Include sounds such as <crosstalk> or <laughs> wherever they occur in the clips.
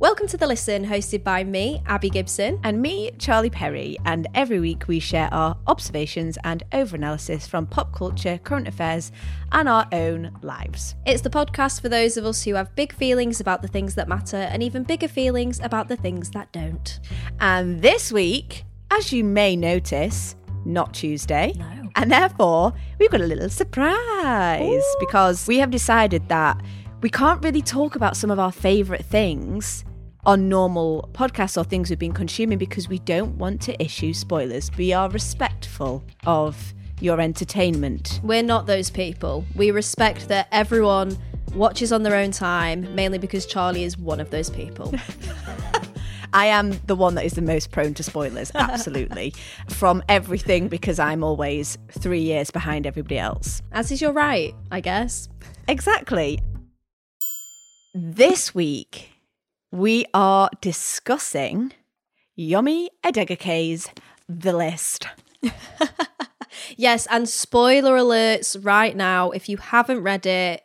Welcome to The Listen, hosted by me, Abi Gibson. And me, Charlie Perry. And every week we share our observations and overanalysis from pop culture, current affairs, and our own lives. It's the podcast for those of us who have big feelings about the things that matter and even bigger feelings about the things that don't. And this week, as you may notice, not Tuesday. No. And therefore, we've got a little surprise Ooh. because we have decided that we can't really talk about some of our favourite things on normal podcasts or things we've been consuming because we don't want to issue spoilers. We are respectful of your entertainment. We're not those people. We respect that everyone watches on their own time, mainly because Charlie is one of those people. <laughs> <laughs> I am the one that is the most prone to spoilers, absolutely, <laughs> from everything because I'm always three years behind everybody else. As is your right, I guess. Exactly. This week, we are discussing Yomi Adegoke's The List. <laughs> Yes, and spoiler alerts right now. If you haven't read it,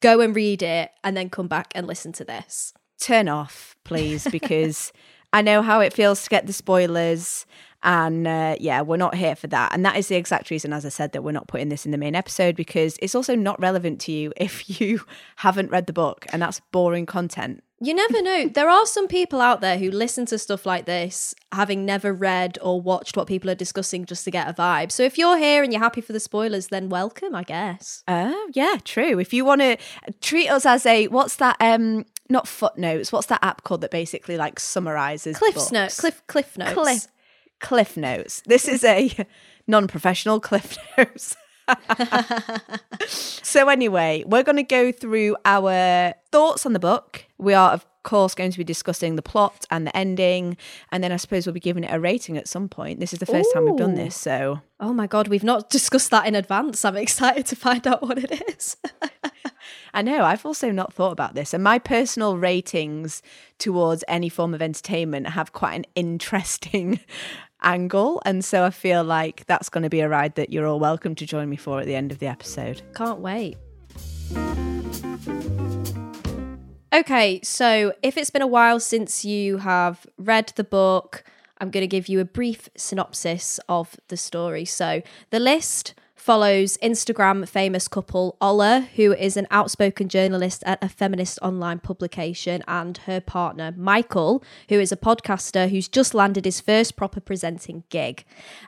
go and read it and then come back and listen to this. Turn off, please, because I know how it feels to get the spoilers. And uh, yeah, we're not here for that. And that is the exact reason, as I said, that we're not putting this in the main episode because it's also not relevant to you if <laughs> you haven't read the book. And that's boring content. You never know. <laughs> there are some people out there who listen to stuff like this having never read or watched what people are discussing just to get a vibe. So if you're here and you're happy for the spoilers, then welcome, I guess. Oh, yeah, true. If you want to treat us as a, what's that? Um, not footnotes. What's that app called that basically like summarizes Cliff books? notes. Cliff Cliff notes. Cliff, Cliff Notes. This is a <laughs> non-professional Cliff <laughs> Notes. so anyway, we're going to go through our thoughts on the book. We are, of course, going to be discussing the plot and the ending, and then I suppose we'll be giving it a rating at some point. This is the first time we've done this, so Oh my god, we've not discussed that in advance. I'm excited to find out what it is. <laughs> I know I've also not thought about this, and my personal ratings towards any form of entertainment have quite an interesting angle, and so I feel like that's going to be a ride that you're all welcome to join me for at the end of the episode. Can't wait. Okay, so if it's been a while since you have read the book, I'm going to give you a brief synopsis of the story. So, the list follows Instagram famous couple Ola, who is an outspoken journalist at a feminist online publication, and her partner Michael, who is a podcaster who's just landed his first proper presenting gig.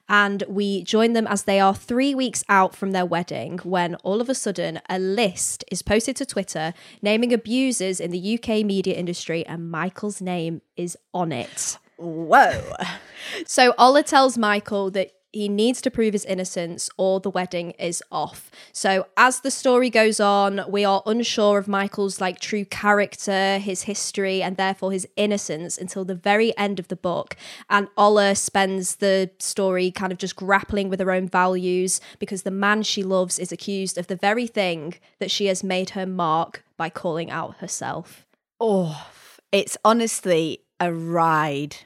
And we join them as they are three weeks out from their wedding when all of a sudden a list is posted to Twitter naming abusers in the UK media industry, and Michael's name is on it. Whoa. So Ola tells Michael that he needs to prove his innocence or the wedding is off. So as the story goes on, we are unsure of Michael's like true character, his history and therefore his innocence until the very end of the book. And Ola spends the story kind of just grappling with her own values because the man she loves is accused of the very thing that she has made her mark by calling out herself. Oh, it's honestly a ride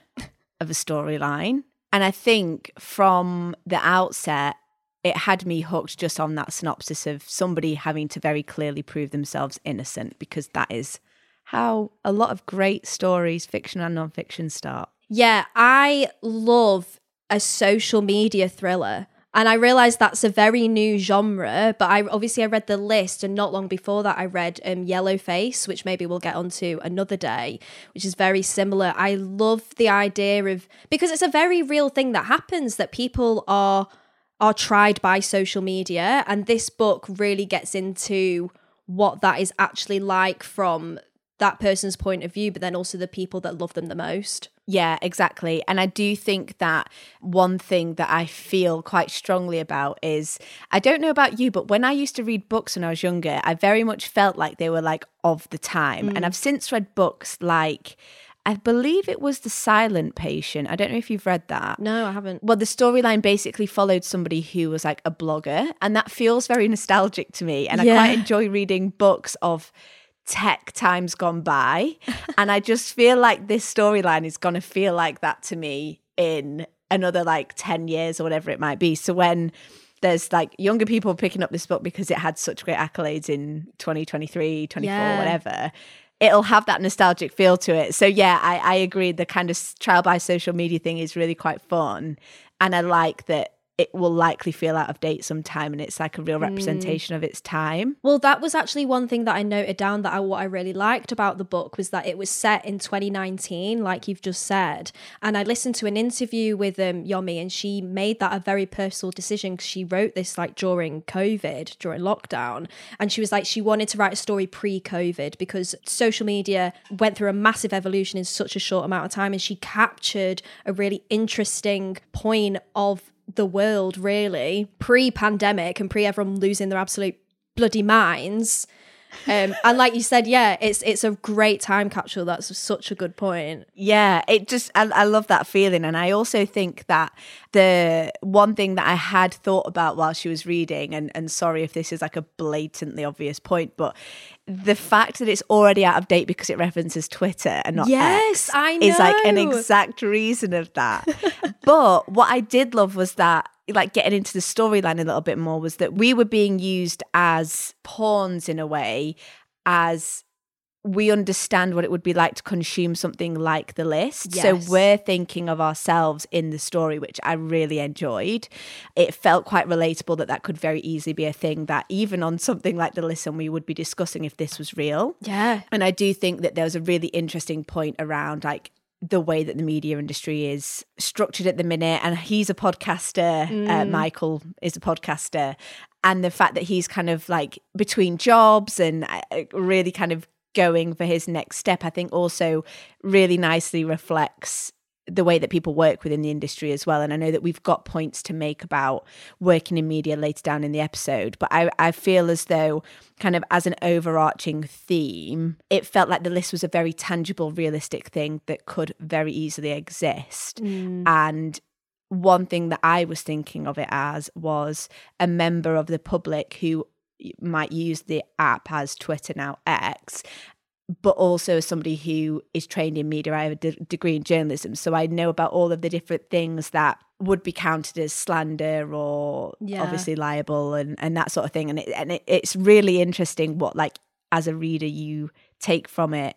of a storyline. And I think from the outset, it had me hooked just on that synopsis of somebody having to very clearly prove themselves innocent because that is how a lot of great stories, fiction and non-fiction, start. Yeah, I love a social media thriller. And I realized that's a very new genre, but I obviously I read the list and not long before that I read um Yellowface, which maybe we'll get onto another day, which is very similar. I love the idea of because it's a very real thing that happens that people are are tried by social media and this book really gets into what that is actually like from that person's point of view, but then also the people that love them the most. Yeah, exactly. And I do think that one thing that I feel quite strongly about is I don't know about you, but when I used to read books when I was younger, I very much felt like they were like of the time. And mm. I've since read books like, I believe it was The Silent Patient. I don't know if you've read that. No, I haven't. Well, the storyline basically followed somebody who was like a blogger, and that feels very <laughs> nostalgic to me. And I quite enjoy reading books of tech times gone by. <laughs> and I just feel like this storyline is going to feel like that to me in another like 10 years or whatever it might be. So when there's like younger people picking up this book because it had such great accolades in 2023, 24, Yeah. whatever. it'll have that nostalgic feel to it. So yeah, I, I agree. The kind of trial by social media thing is really quite fun, and I like that it will likely feel out of date sometime and it's like a real representation mm. of its time. Well, that was actually one thing that I noted down that I what I really liked about the book was that it was set in 2019 like you've just said. And I listened to an interview with um Yomi and she made that a very personal decision cuz she wrote this like during COVID, during lockdown, and she was like she wanted to write a story pre-COVID because social media went through a massive evolution in such a short amount of time and she captured a really interesting point of the world really pre-pandemic and pre everyone losing their absolute bloody minds um, and like you said, yeah, it's it's a great time capsule. That's such a good point. Yeah, it just I, I love that feeling, and I also think that the one thing that I had thought about while she was reading, and and sorry if this is like a blatantly obvious point, but the fact that it's already out of date because it references Twitter and not yes, X I know. is like an exact reason of that. <laughs> but what I did love was that like getting into the storyline a little bit more was that we were being used as pawns in a way as we understand what it would be like to consume something like the list. Yes. So we're thinking of ourselves in the story, which I really enjoyed. It felt quite relatable that that could very easily be a thing that even on something like the listen, we would be discussing if this was real. Yeah. And I do think that there was a really interesting point around like the way that the media industry is structured at the minute. And he's a podcaster. Uh, mm. Uh, Michael is a podcaster. And the fact that he's kind of like between jobs and uh, really kind of going for his next step, I think also really nicely reflects the way that people work within the industry as well. And I know that we've got points to make about working in media later down in the episode, but I, I feel as though, kind of as an overarching theme, it felt like the list was a very tangible, realistic thing that could very easily exist. Mm. And one thing that I was thinking of it as was a member of the public who might use the app as Twitter now X but also as somebody who is trained in media. I have a degree in journalism, so I know about all of the different things that would be counted as slander or yeah. obviously libel and, and that sort of thing. And it, and it, it's really interesting what like as a reader you take from it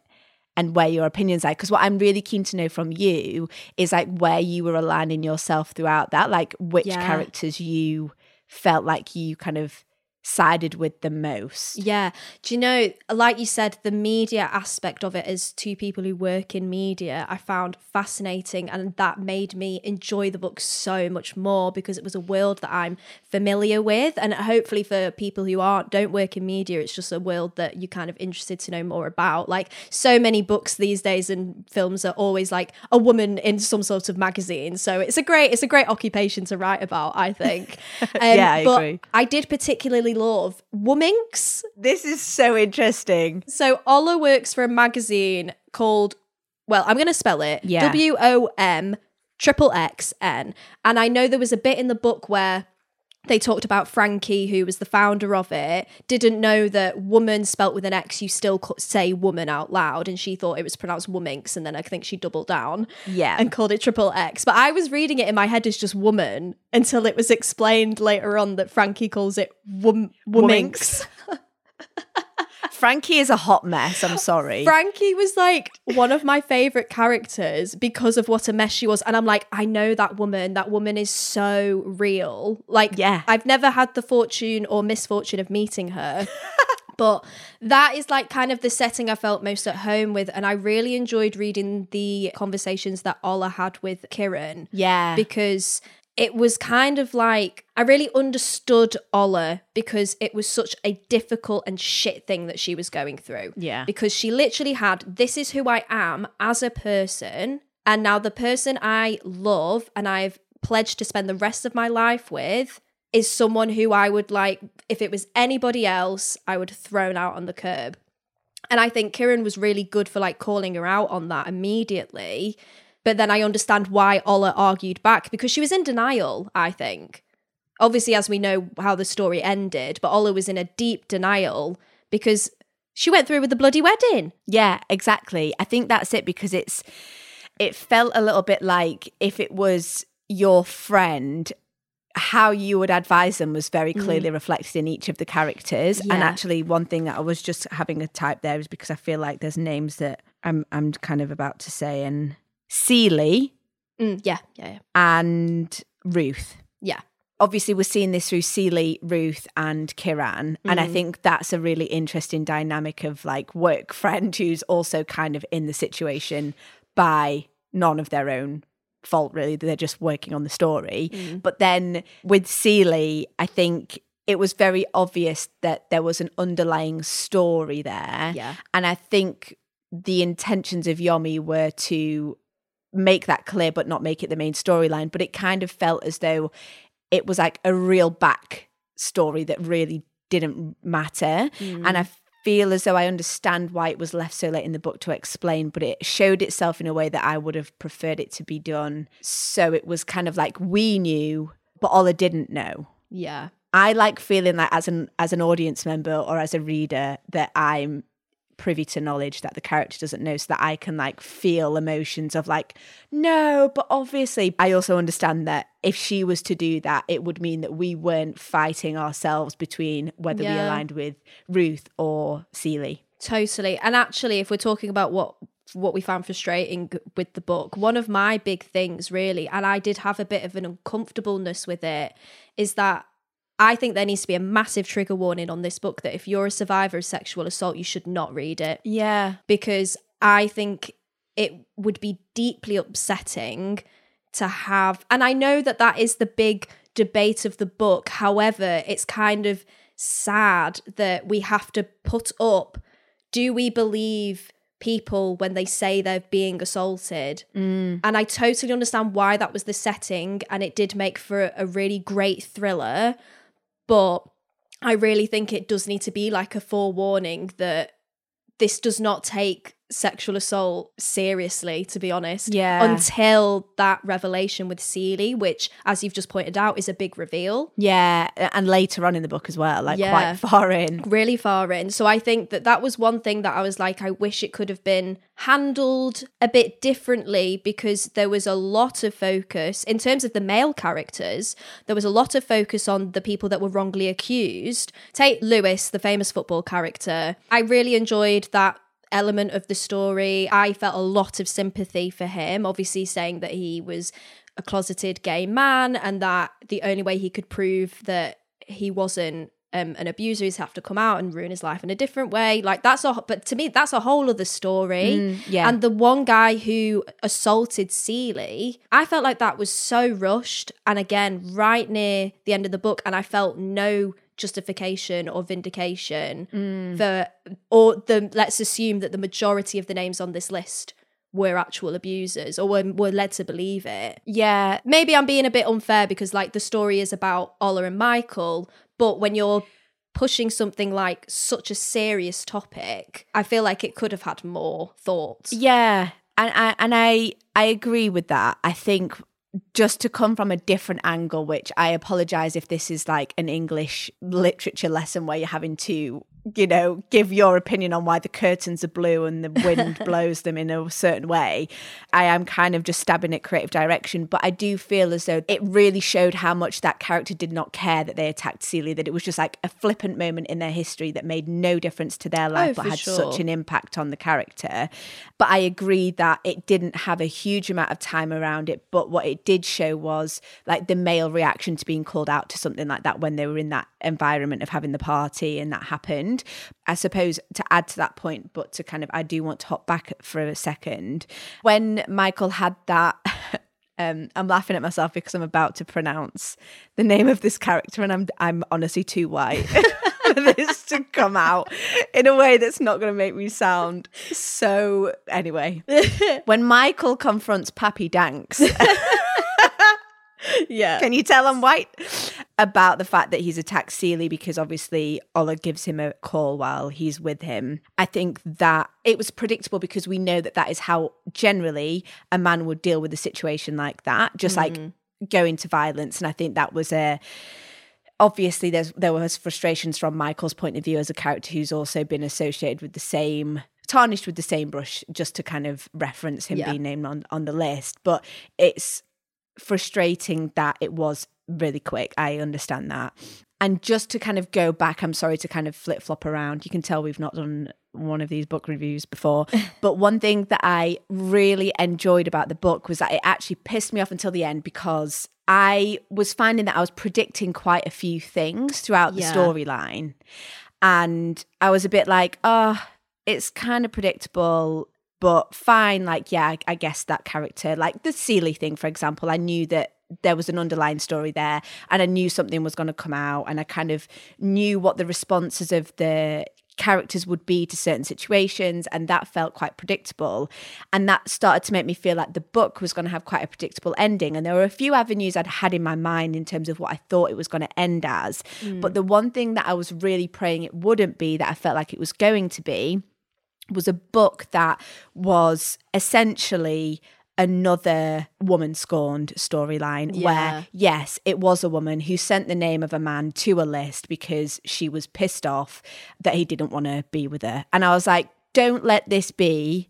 and where your opinions are. Because what I'm really keen to know from you is like where you were aligning yourself throughout that, like which yeah. characters you felt like you kind of sided with the most. Yeah. Do you know, like you said, the media aspect of it as two people who work in media, I found fascinating. And that made me enjoy the book so much more because it was a world that I'm familiar with. And hopefully for people who aren't, don't work in media, it's just a world that you're kind of interested to know more about. Like so many books these days and films are always like a woman in some sort of magazine. So it's a great, it's a great occupation to write about, I think. Um, <laughs> yeah, I but agree. I did particularly really love Wominks. This is so interesting. So Ola works for a magazine called, well, I'm going to spell it yeah. W O M triple X N. And I know there was a bit in the book where they talked about Frankie, who was the founder of it, didn't know that woman spelt with an X, you still say woman out loud. And she thought it was pronounced wominks. And then I think she doubled down yeah. and called it triple X. But I was reading it in my head as just woman until it was explained later on that Frankie calls it wom- wominks. <laughs> Frankie is a hot mess. I'm sorry. Frankie was like one of my favorite characters because of what a mess she was. And I'm like, I know that woman. That woman is so real. Like, yeah. I've never had the fortune or misfortune of meeting her. <laughs> but that is like kind of the setting I felt most at home with. And I really enjoyed reading the conversations that Ola had with Kiran. Yeah. Because it was kind of like I really understood Ola because it was such a difficult and shit thing that she was going through. Yeah. Because she literally had this is who I am as a person. And now the person I love and I've pledged to spend the rest of my life with is someone who I would like, if it was anybody else, I would have thrown out on the curb. And I think Kiran was really good for like calling her out on that immediately but then I understand why Ola argued back because she was in denial, I think. Obviously, as we know how the story ended, but Ola was in a deep denial because she went through with the bloody wedding. Yeah, exactly. I think that's it because it's it felt a little bit like if it was your friend how you would advise them was very mm. clearly reflected in each of the characters. And actually, one thing that I was just having a type there is because I feel like there's names that I'm I'm kind of about to say, and Seeley Mm, yeah, yeah, yeah. and Ruth. Yeah. Obviously, we're seeing this through Seeley, Ruth, and Kiran. And I think that's a really interesting dynamic of like work friend who's also kind of in the situation by none of their own fault, really. They're just working on the story. But then with Seeley, I think it was very obvious that there was an underlying story there. Yeah. And I think the intentions of Yomi were to make that clear but not make it the main storyline. But it kind of felt as though it was like a real back story that really didn't matter. And I mm. feel as though I understand why it was left so late in the book to explain, but it showed itself in a way that I would have preferred it to be done. So it was kind of like we knew, but Ola didn't know. Yeah. I like feeling like as an as an audience member or as a reader that I'm privy to knowledge that the character doesn't know so that I can like feel emotions of like no but obviously I also understand that if she was to do that it would mean that we weren't fighting ourselves between whether we aligned with Ruth or Seeley Totally. And actually, if we're talking about what what we found frustrating with the book, one of my big things really, and I did have a bit of an uncomfortableness with it, is that I think there needs to be a massive trigger warning on this book that if you're a survivor of sexual assault, you should not read it yeah because I think it would be deeply upsetting to have. And I know that that is the big debate of the book. However, it's kind of sad that we have to put up do we believe people when they say they're being assaulted? Mm. And I totally understand why that was the setting and it did make for a, a really great thriller. But I really think it does need to be like a forewarning that this does not take sexual assault seriously, to be honest. Yeah. Until that revelation with Seeley, which, as you've just pointed out, is a big reveal. yeah and later on in the book as well like Yeah. quite far in Really far in. So I think that that was one thing that I was like, I wish it could have been handled a bit differently because there was a lot of focus in terms of the male characters. There was a lot of focus on the people that were wrongly accused. Take Lewis, the famous football character. I really enjoyed that element of the story. I felt a lot of sympathy for him, obviously saying that he was a closeted gay man and that the only way he could prove that he wasn't um, an abuser is have to come out and ruin his life in a different way. Like that's a but to me that's a whole other story. yeah. And the one guy who assaulted Seeley, I felt like that was so rushed and again right near the end of the book and I felt no justification or vindication mm. for or the let's assume that the majority of the names on this list were actual abusers or were, were led to believe it yeah maybe I'm being a bit unfair because like the story is about Ola and Michael, but when you're pushing something like such a serious topic, I feel like it could have had more thought. Yeah, and I and I I agree with that. I think just to come from a different angle, which I apologize if this is like an English literature lesson where you're having to, you know, give your opinion on why the curtains are blue and the wind <laughs> blows them in a certain way. I am kind of just stabbing at creative direction, but I do feel as though it really showed how much that character did not care that they attacked Celia, that it was just like a flippant moment in their history that made no difference to their oh, life, but had sure. such an impact on the character. But I agree that it didn't have a huge amount of time around it. But what it did show was like the male reaction to being called out to something like that when they were in that environment of having the party and that happened. I suppose to add to that point, but to kind of, I do want to hop back for a second. When Michael had that. <laughs> Um, I'm laughing at myself because I'm about to pronounce the name of this character, and I'm I'm honestly too white <laughs> for this to come out in a way that's not going to make me sound so. Anyway, <laughs> when Michael confronts Pappy Danks, Yeah. can you tell I'm white? About the fact that he's attacked Seeley because obviously Ola gives him a call while he's with him. I think that it was predictable because we know that that is how generally a man would deal with a situation like that, just like mm-hmm. going to violence. And I think that was a obviously there's there was frustrations from Michael's point of view as a character who's also been associated with the same tarnished with the same brush just to kind of reference him Yeah. being named on on the list but it's frustrating that it was really quick. I understand that. And just to kind of go back, I'm sorry to kind of flip flop around. You can tell we've not done one of these book reviews before. <laughs> but one thing that I really enjoyed about the book was that it actually pissed me off until the end because I was finding that I was predicting quite a few things throughout the storyline. And I was a bit like, oh, it's kind of predictable, but fine. Like, yeah, I, I guess that character, like the Seeley thing, for example, I knew that there was an underlying story there and I knew something was going to come out and I kind of knew what the responses of the characters would be to certain situations and that felt quite predictable and that started to make me feel like the book was going to have quite a predictable ending and there were a few avenues I'd had in my mind in terms of what I thought it was going to end as but mm. the one thing that I was really praying it wouldn't be that I felt like it was going to be was a book that was essentially another woman scorned storyline Yeah. where yes it was a woman who sent the name of a man to a list because she was pissed off that he didn't want to be with her and i was like don't let this be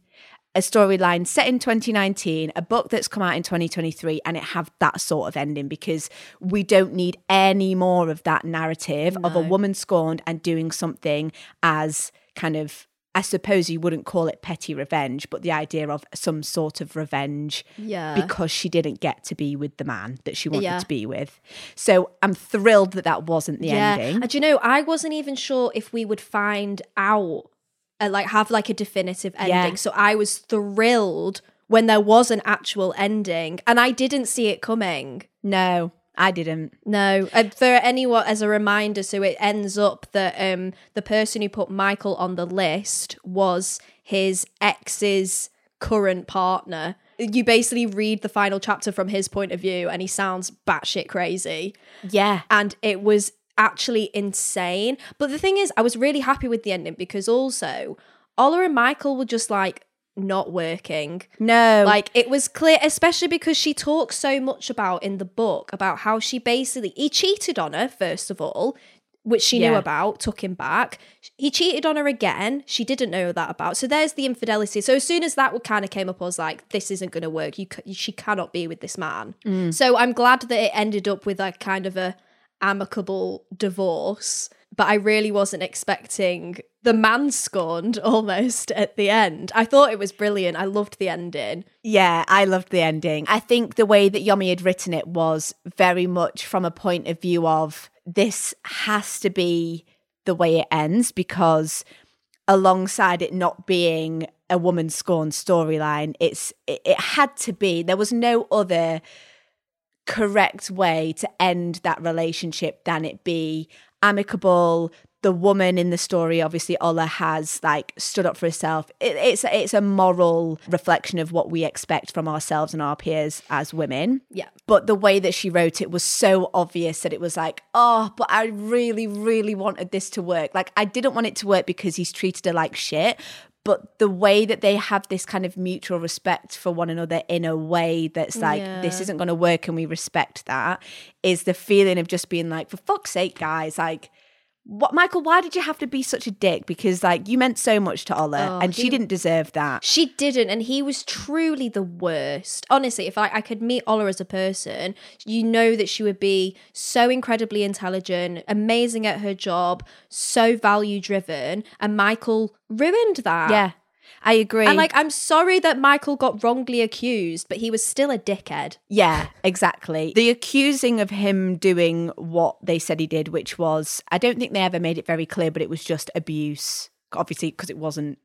a storyline set in 2019 a book that's come out in 2023 and it have that sort of ending because we don't need any more of that narrative of a woman scorned and doing something as kind of I suppose you wouldn't call it petty revenge, but the idea of some sort of revenge Yeah. because she didn't get to be with the man that she wanted Yeah. to be with. So I'm thrilled that that wasn't the yeah. ending. And you know, I wasn't even sure if we would find out, uh, like, have like a definitive ending. So I was thrilled when there was an actual ending, and I didn't see it coming. No, I didn't. No, and for anyone as a reminder, so it ends up that um the person who put Michael on the list was his ex's current partner. You basically read the final chapter from his point of view, and he sounds batshit crazy Yeah. and it was actually insane. But the thing is, I was really happy with the ending because also Ola and Michael were just like not working. No. Like it was clear, especially because she talks so much about in the book about how she basically he cheated on her first of all, which she knew about, took him back. He cheated on her again. She didn't know that about. So there's the infidelity. So as soon as that kind of came up, I was like, this isn't going to work. You, c- she cannot be with this man. Mm. So I'm glad that it ended up with a kind of a amicable divorce. But I really wasn't expecting the man scorned <laughs> almost at the end. I thought it was brilliant. I loved the ending. Yeah, I loved the ending. I think the way that Yomi had written it was very much from a point of view of this has to be the way it ends because alongside it not being a woman scorned storyline, it's it, it had to be. There was no other correct way to end that relationship than it be amicable. The woman in the story obviously Ola has like stood up for herself. It, it's it's a moral reflection of what we expect from ourselves and our peers as women. Yeah. but the way that she wrote it was so obvious that it was like oh but i really really wanted this to work. Like i didn't want it to work because he's treated her like shit but the way that they have this kind of mutual respect for one another in a way that's like this isn't going to work and we respect that is the feeling of just being like for fuck's sake guys like what michael why did you have to be such a dick because like you meant so much to ola Oh, and she he- didn't deserve that She didn't, and he was truly the worst. Honestly, if I, I could meet Ola as a person, you know that she would be so incredibly intelligent, amazing at her job, so value driven, and Michael ruined that. yeah i agree And like, I'm sorry that Michael got wrongly accused, but he was still a dickhead. Yeah, exactly. The accusing of him doing what they said he did, which was, I don't think they ever made it very clear, but it was just abuse, obviously, because it wasn't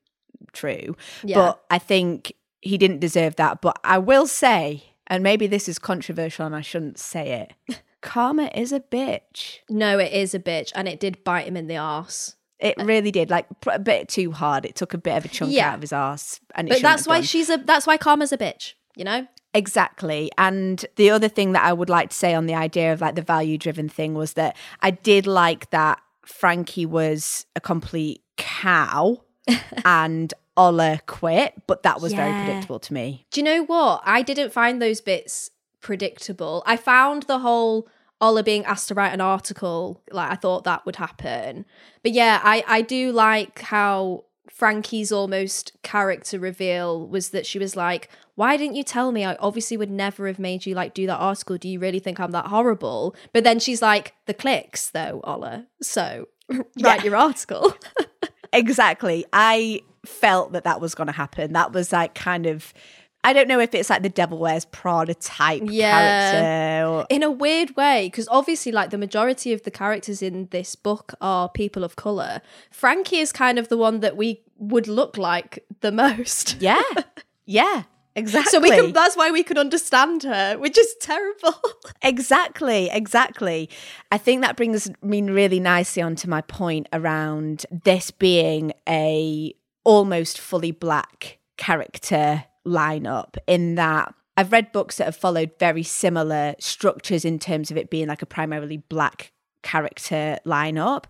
true. Yeah. But I think he didn't deserve that. But I will say, and maybe this is controversial and I shouldn't say it, <laughs> Karma is a bitch. No, it is a bitch, and it did bite him in the arse. It uh, really did, like a bit too hard. It took a bit of a chunk Yeah. out of his ass, and But that's why done. she's a. That's why Karma's a bitch. You know. Exactly. And the other thing that I would like to say on the idea of like the value driven thing was that I did like that Frankie was a complete cow <laughs> and Ola quit, but that was very predictable to me. Do you know what? I didn't find those bits predictable. I found the whole Ola being asked to write an article, like I thought that would happen. But yeah, I, I do like how Frankie's almost character reveal was that she was like, Why didn't you tell me? I obviously would never have made you like do that article. Do you really think I'm that horrible? But then she's like, The clicks, though, Ola. So <laughs> write your article. <laughs> exactly. I felt that that was going to happen. That was like kind of. I don't know if it's like the Devil Wears Prada type Yeah. character. Or, in a weird way because obviously like the majority of the characters in this book are people of color frankie is kind of the one that we would look like the most <laughs> yeah, yeah, exactly. <laughs> so we can that's why we could understand her which is terrible <laughs> Exactly, exactly. I think that brings me really nicely onto my point around this being a almost fully black character lineup in that I've read books that have followed very similar structures in terms of it being like a primarily black character lineup.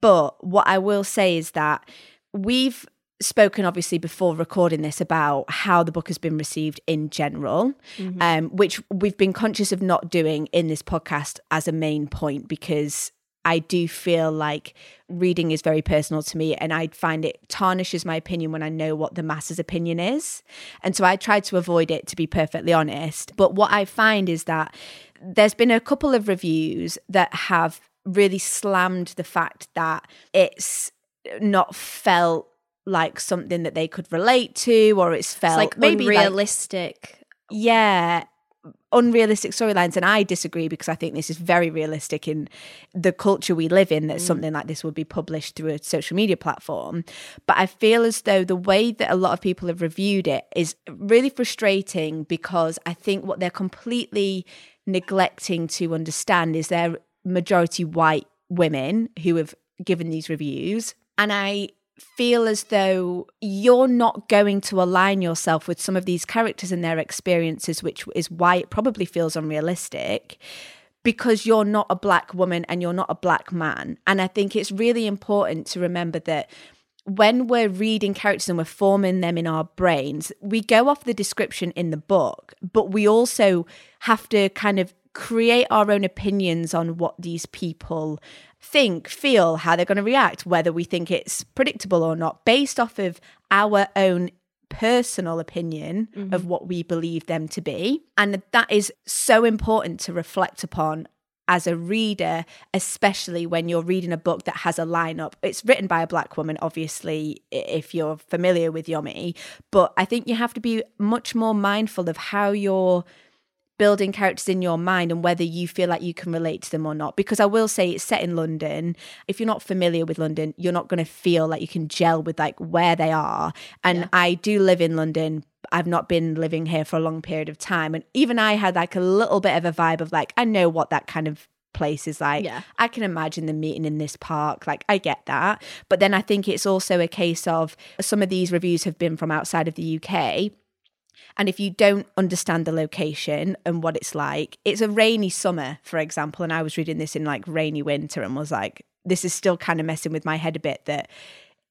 But what I will say is that we've spoken obviously before recording this about how the book has been received in general um, which we've been conscious of not doing in this podcast as a main point because I do feel like reading is very personal to me and I find it tarnishes my opinion when I know what the masses' opinion is. And so I try to avoid it, to be perfectly honest. But what I find is that there's been a couple of reviews that have really slammed the fact that it's not felt like something that they could relate to or it's felt it's like maybe like unrealistic yeah unrealistic storylines and i disagree because i think this is very realistic in the culture we live in that mm. something like this would be published through a social media platform. But i feel as though the way that a lot of people have reviewed it is really frustrating because i think what they're completely neglecting to understand is they're majority white women who have given these reviews. And i feel as though you're not going to align yourself with some of these characters and their experiences, which is why it probably feels unrealistic because you're not a black woman and you're not a black man. And I think it's really important to remember that when we're reading characters and we're forming them in our brains, we go off the description in the book, but we also have to kind of create our own opinions on what these people think, feel, how they're going to react, whether we think it's predictable or not, based off of our own personal opinion mm-hmm. of what we believe them to be. And that is so important to reflect upon as a reader, especially when you're reading a book that has a lineup. It's written by a black woman, obviously, if you're familiar with Yomi, but I think you have to be much more mindful of how you're building characters in your mind and whether you feel like you can relate to them or not. Because I will say it's set in London. If you're not familiar with London, you're not going to feel like you can gel with like where they are. And Yeah. I do live in London. I've not been living here for a long period of time. And even I had like a little bit of a vibe of like, I know what that kind of place is like. Yeah. I can imagine them meeting in this park. Like, I get that. But then I think it's also a case of some of these reviews have been from outside of the UK. And if you don't understand the location and what it's like, it's a rainy summer, for example. And I was reading this in like rainy winter and was like, this is still kind of messing with my head a bit that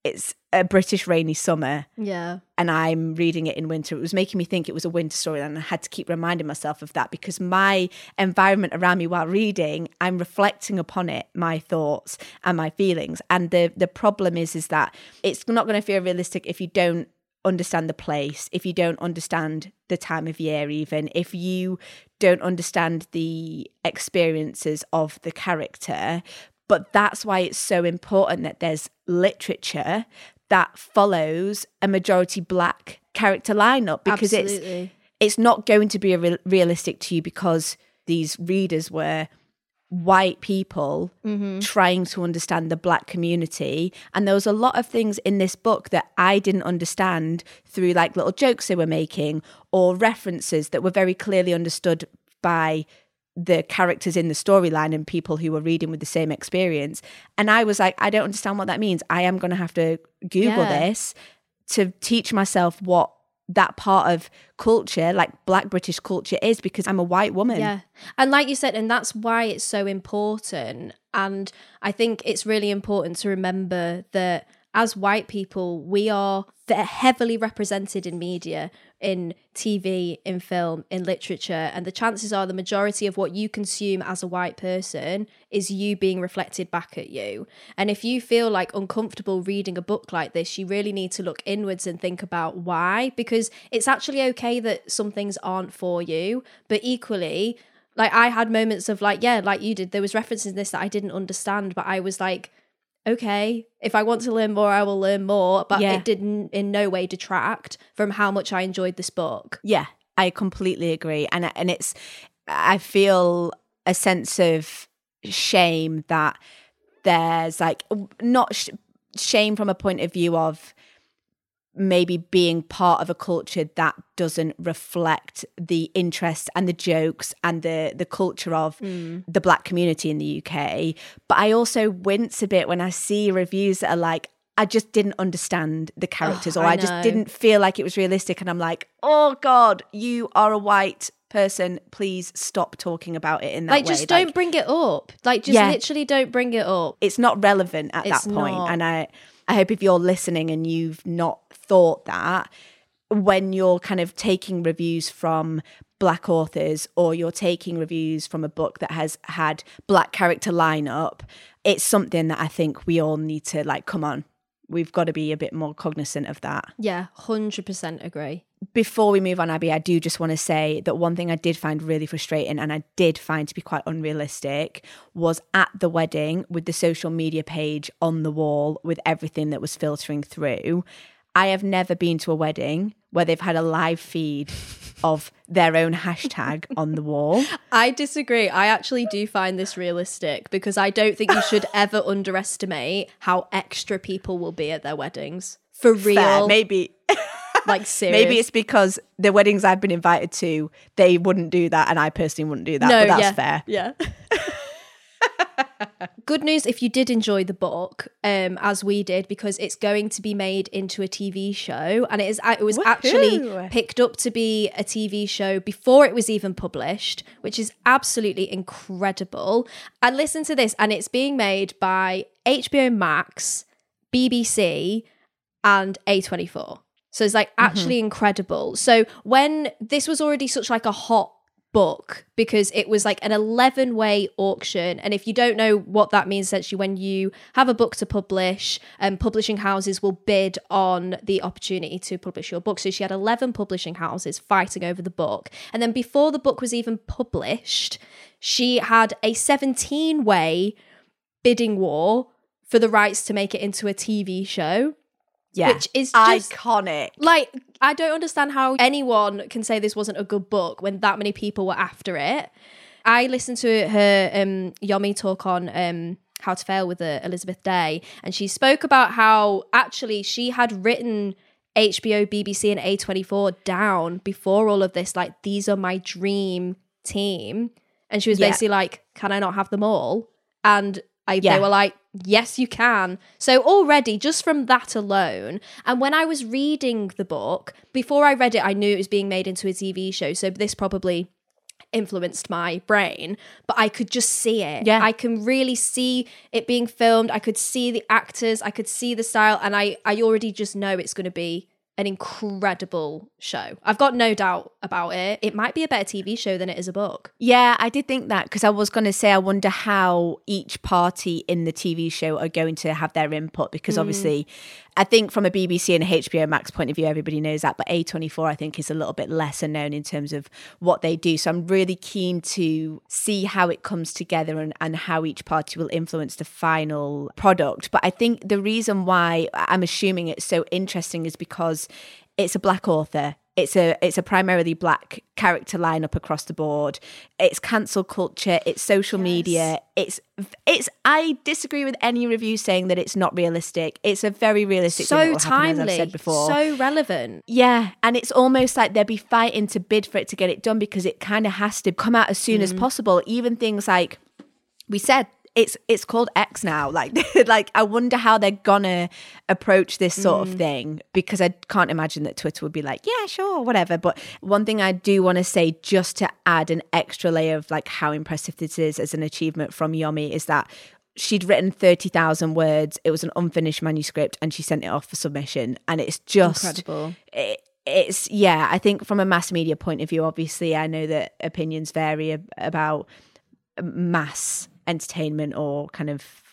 it's a British rainy summer yeah and I'm reading it in winter. It was making me think it was a winter story, and I had to keep reminding myself of that because my environment around me while reading, I'm reflecting upon it, my thoughts and my feelings. And the the problem is, is that it's not going to feel realistic if you don't understand the place, if you don't understand the time of year, even if you don't understand the experiences of the character. But that's why it's so important that there's literature that follows a majority black character lineup because it's absolutely it's not going to be a real realistic to you because these readers were white people mm-hmm. trying to understand the black community. And there was a lot of things in this book that I didn't understand through like little jokes they were making or references that were very clearly understood by the characters in the storyline and people who were reading with the same experience. And I was like I don't understand what that means. I am going to have to google Yeah. this to teach myself what that part of culture, like black British culture, is because I'm a white woman. Yeah. And like you said, and that's why it's so important. And I think it's really important to remember that as white people, we are heavily represented in media, in TV, in film, in literature. And the chances are the majority of what you consume as a white person is you being reflected back at you. And if you feel like uncomfortable reading a book like this, you really need to look inwards and think about why, because it's actually okay that some things aren't for you, but equally, like I had moments of like, yeah, like you did, there was references in this that I didn't understand, but I was like, okay, if I want to learn more, I will learn more. But Yeah. it didn't in no way detract from how much I enjoyed this book. Yeah, I completely agree, and and it's I feel a sense of shame that there's like not sh- shame from a point of view of maybe being part of a culture that doesn't reflect the interest and the jokes and the the culture of mm. the black community in the UK but I also wince a bit when I see reviews that are like I just didn't understand the oh, characters Oh, or I I just didn't feel like it was realistic and I'm like oh god you are a white person please stop talking about it in that way. Like, way just don't bring it up. Like, just Yeah. literally don't bring it up. it's not relevant at It's that point. not. And I, I hope if you're listening and you've not thought that, when you're kind of taking reviews from black authors or you're taking reviews from a book that has had black character lineup, it's something that I think we all need to like, come on, we've got to be a bit more cognizant of that Yeah, 100% agree. before we move on, Abi, I do just want to say that one thing I did find really frustrating and I did find to be quite unrealistic was at the wedding with the social media page on the wall with everything that was filtering through. I have never been to a wedding where they've had a live feed <laughs> of their own hashtag on the wall. <laughs> I disagree. I actually do find this realistic because I don't think you should <laughs> ever underestimate how extra people will be at their weddings. For real. Fair. Maybe like, serious. maybe it's because the weddings I've been invited to, they wouldn't do that and I personally wouldn't do that. no, but that's yeah, fair. Yeah. Good news if you did enjoy the book, um, as we did, because it's going to be made into a TV show, and it is. It was actually picked up to be a TV show before it was even published, which is absolutely incredible. And listen to this, and it's being made by HBO Max, BBC, and A24. So it's like actually incredible. So when this was already such like a hot book because it was like an 11 way auction. And if you don't know what that means essentially when you have a book to publish um, publishing houses will bid on the opportunity to publish your book. So she had 11 publishing houses fighting over the book. And then before the book was even published she had a 17 way bidding war for the rights to make it into a TV show Yeah. which is just iconic. like I don't understand how anyone can say this wasn't a good book when that many people were after it. I listened to her um Yomi talk on um How to Fail with uh, Elizabeth Day and she spoke about how actually she had written HBO, BBC and A24 down before all of this like these are my dream team and she was Yeah. basically like can I not have them all? And I, Yeah. they were like, yes, you can. So already, just from that alone, and when I was reading the book, before I read it, I knew it was being made into a TV show. So this probably influenced my brain, but I could just see it. Yeah. I can really see it being filmed. I could see the actors, I could see the style, and I, I already just know it's going to be an incredible show. I've got no doubt about it. It might be a better TV show than it is a book. Yeah, I did think that because I was going to say, I wonder how each party in the TV show are going to have their input. Because mm. obviously, I think from a BBC and a HBO Max point of view, everybody knows that. But A24, I think, is a little bit lesser known in terms of what they do. So I'm really keen to see how it comes together and, and how each party will influence the final product. But I think the reason why I'm assuming it's so interesting is because it's a black author. It's a it's a primarily black character lineup across the board. It's cancel culture it's social media it's it's i disagree with any review saying that it's not realistic. It's a very realistic So happen, timely, i've said before. so relevant. yeah, and it's almost like they'd be fighting to bid for it to get it done because it kind of has to come out as soon as mm. possible. Even things like we said, it's it's called X now. Like <laughs> like I wonder how they're gonna approach this sort of mm. thing because I can't imagine that Twitter would be like, yeah, sure, whatever. But one thing I do want to say, just to add an extra layer of like how impressive this is as an achievement from Yomi, is that she'd written 30,000 words. It was an unfinished manuscript and she sent it off for submission. And it's just Incredible. it, it's yeah i think from a mass media point of view obviously i know that opinions vary ab- about mass entertainment or kind of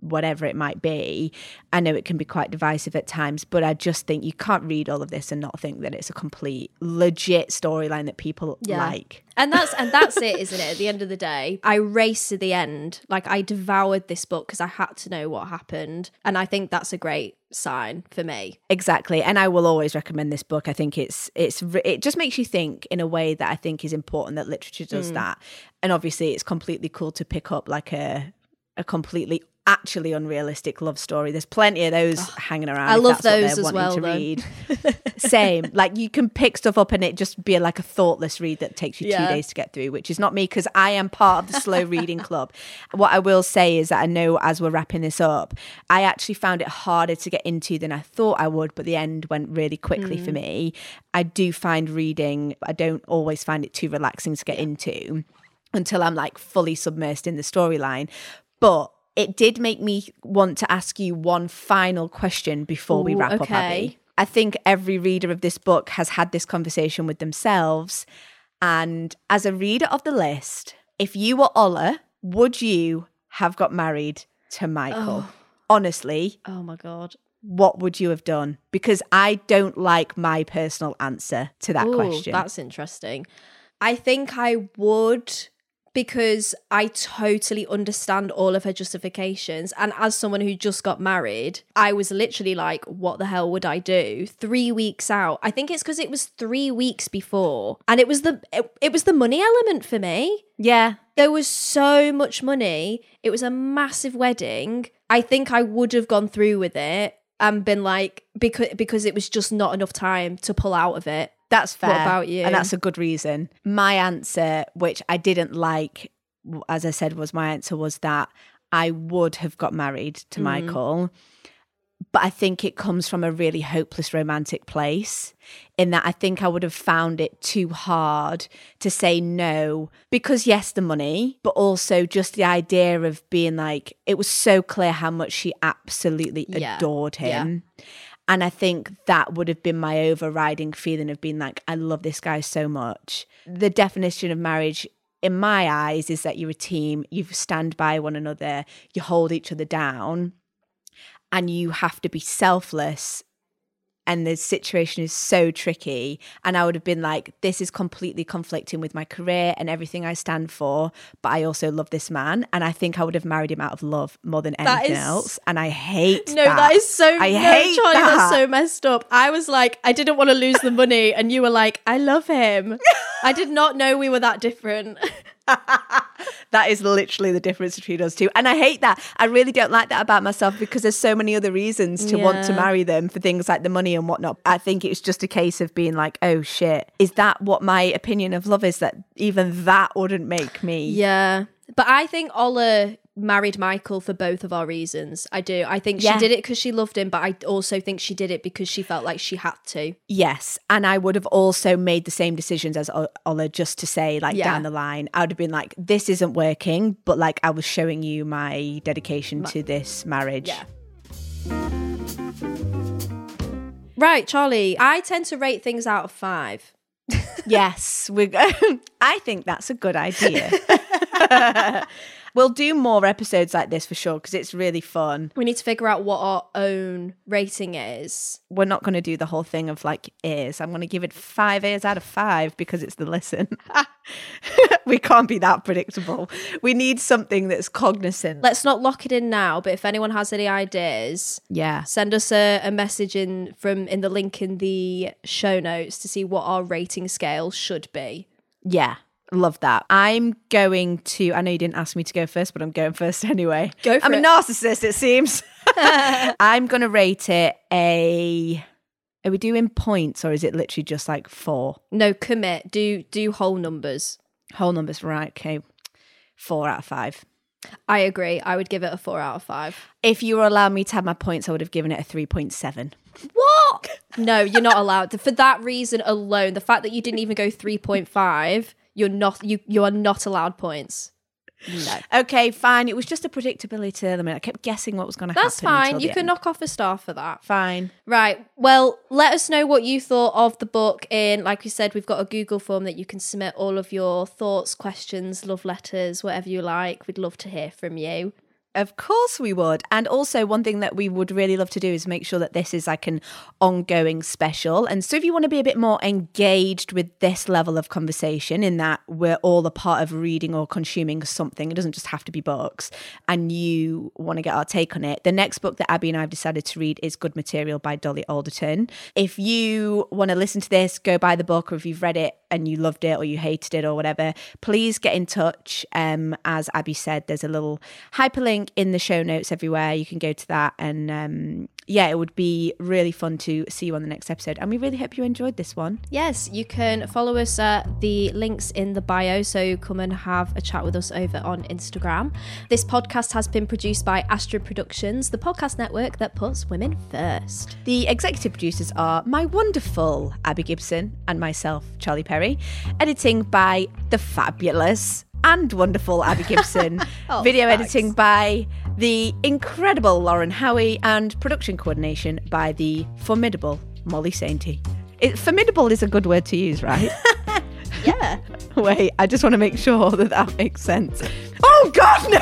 whatever it might be i know it can be quite divisive at times but i just think you can't read all of this and not think that it's a complete legit storyline that people Yeah. like and that's and that's it isn't it at the end of the day i raced to the end like i devoured this book because i had to know what happened and i think that's a great sign for me Exactly, and I will always recommend this book. I think it's it's it just makes you think in a way that I think is important that literature Mm. does that. And obviously, it's completely cool to pick up like a a completely actually unrealistic love story. There's plenty of those hanging around. I love those as well, To though. read. <laughs> Same, like you can pick stuff up and it just be like a thoughtless read that takes you Yeah. two days to get through, which is not me because I am part of the slow <laughs> reading club. What I will say is that I know as we're wrapping this up, I actually found it harder to get into than I thought I would, but the end went really quickly Mm. for me. I do find reading, I don't always find it too relaxing to get into until I'm like fully submersed in the storyline. But it did make me want to ask you one final question before we Ooh, wrap up. Abi. I think every reader of this book has had this conversation with themselves. And as a reader of the list, if you were Ola, would you have got married to Michael? Oh. Honestly, oh my god what would you have done? Because I don't like my personal answer to that Ooh, question. that's interesting i think i would because I totally understand all of her justifications. And as someone who just got married, I was literally like, what the hell would I do? Three weeks out. I think it's because it was three weeks before. And it was the it, it was the money element for me. yeah. There was so much money. It was a massive wedding. I think I would have gone through with it and been like because because it was just not enough time to pull out of it. That's fair. What about you? And that's a good reason. My answer, which I didn't like, as I said, was my answer was that I would have got married to Mm. Michael. But I think it comes from a really hopeless romantic place, in that I think I would have found it too hard to say no because, yes, the money, but also just the idea of being like, it was so clear how much she absolutely Yeah. adored Yeah. And I think that would have been my overriding feeling of being like, I love this guy so much. The definition of marriage, in my eyes, is that you're a team, you stand by one another, you hold each other down, and you have to be selfless. And the situation is so tricky. And I would have been like, this is completely conflicting with my career and everything I stand for. But I also love this man. And I think I would have married him out of love more than anything is- else. And I hate No, that. that is so. I no, hate Charlie. that. That's so messed up. I was like, I didn't want to lose the money, and you were like, I love him. <laughs> I did not know we were that different. <laughs> <laughs> that is literally the difference between us two. And I hate that. I really don't like that about myself because there's so many other reasons to want to marry them for things like the money and whatnot. I think it's just a case of being like, oh shit, is that what my opinion of love is? That even that wouldn't make me. yeah, but I think Ola married Michael for both of our reasons. I do. I think she did it because she loved him, but I also think she did it because she felt like she had to. Yes. And I would have also made the same decisions as Ola just to say, like, Yeah. down the line, I would have been like, this isn't working, but like, I was showing you my dedication to this marriage. Yeah. Right, Charlie. I tend to rate things out of five. Yes, we. <laughs> I think that's a good idea. <laughs> we'll do more episodes like this for sure because it's really fun. We need to figure out what our own rating is. We're not going to do the whole thing of like ears. I'm going to give it five ears out of five because it's the listen. <laughs> we can't be that predictable. We need something that's cognizant. Let's not lock it in now, but if anyone has any ideas, yeah. send us a, a message in from in the link in the show notes to see what our rating scale should be. Yeah. Love that. I'm going to. I know you didn't ask me to go first, but I'm going first <laughs> anyway. Go for I'm it. a narcissist, it seems. <laughs> <laughs> I'm going to rate it a. Are we doing points or is it literally just like four? No, commit. Do do whole numbers. Whole numbers, right? Okay. Four out of five. I agree. I would give it a four out of five. If you were allowed me to have my points, I would have given it a 3.7. What? No, you're not allowed. For that reason alone, the fact that you didn't even go 3.5, you're not you you are not allowed points. No. Okay, fine. It was just a predictability element. I kept guessing what was going to happen. That's fine. You can end. knock off a star for that. Fine. Right. Well, let us know what you thought of the book. In, like we said, we've got a Google form that you can submit all of your thoughts, questions, love letters, whatever you like. We'd love to hear from you. Of course we would. And also, one thing that we would really love to do is make sure that this is like an ongoing special. And so, if you want to be a bit more engaged with this level of conversation, in that we're all a part of reading or consuming something, it doesn't just have to be books, and you want to get our take on it, the next book that Abi and I have decided to read is Good Material by Dolly Alderton. If you want to listen to this, go buy the book, or if you've read it and you loved it or you hated it or whatever, please get in touch. Um, as Abi said, there's a little hyperlink in the show notes everywhere. You can go to that. And um, yeah, it would be really fun to see you on the next episode. And we really hope you enjoyed this one. Yes, you can follow us at the links in the bio. So come and have a chat with us over on Instagram. This podcast has been produced by Astrid Productions, the podcast network that puts women first. The executive producers are my wonderful Abi Gibson and myself, Charlie Perry. Editing by the fabulous and wonderful Abi Gibson. <laughs> Oh, Video thanks. editing by the incredible Lauren Howie. And production coordination by the formidable Molly Sainty. It, formidable is a good word to use, right? <laughs> Yeah. <laughs> Wait, I just want to make sure that that makes sense. Oh, God, no,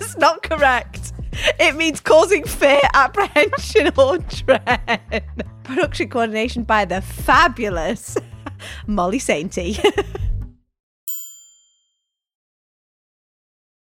it's not correct. It means causing fear, apprehension, or dread. Production coordination by the fabulous Molly Sainty.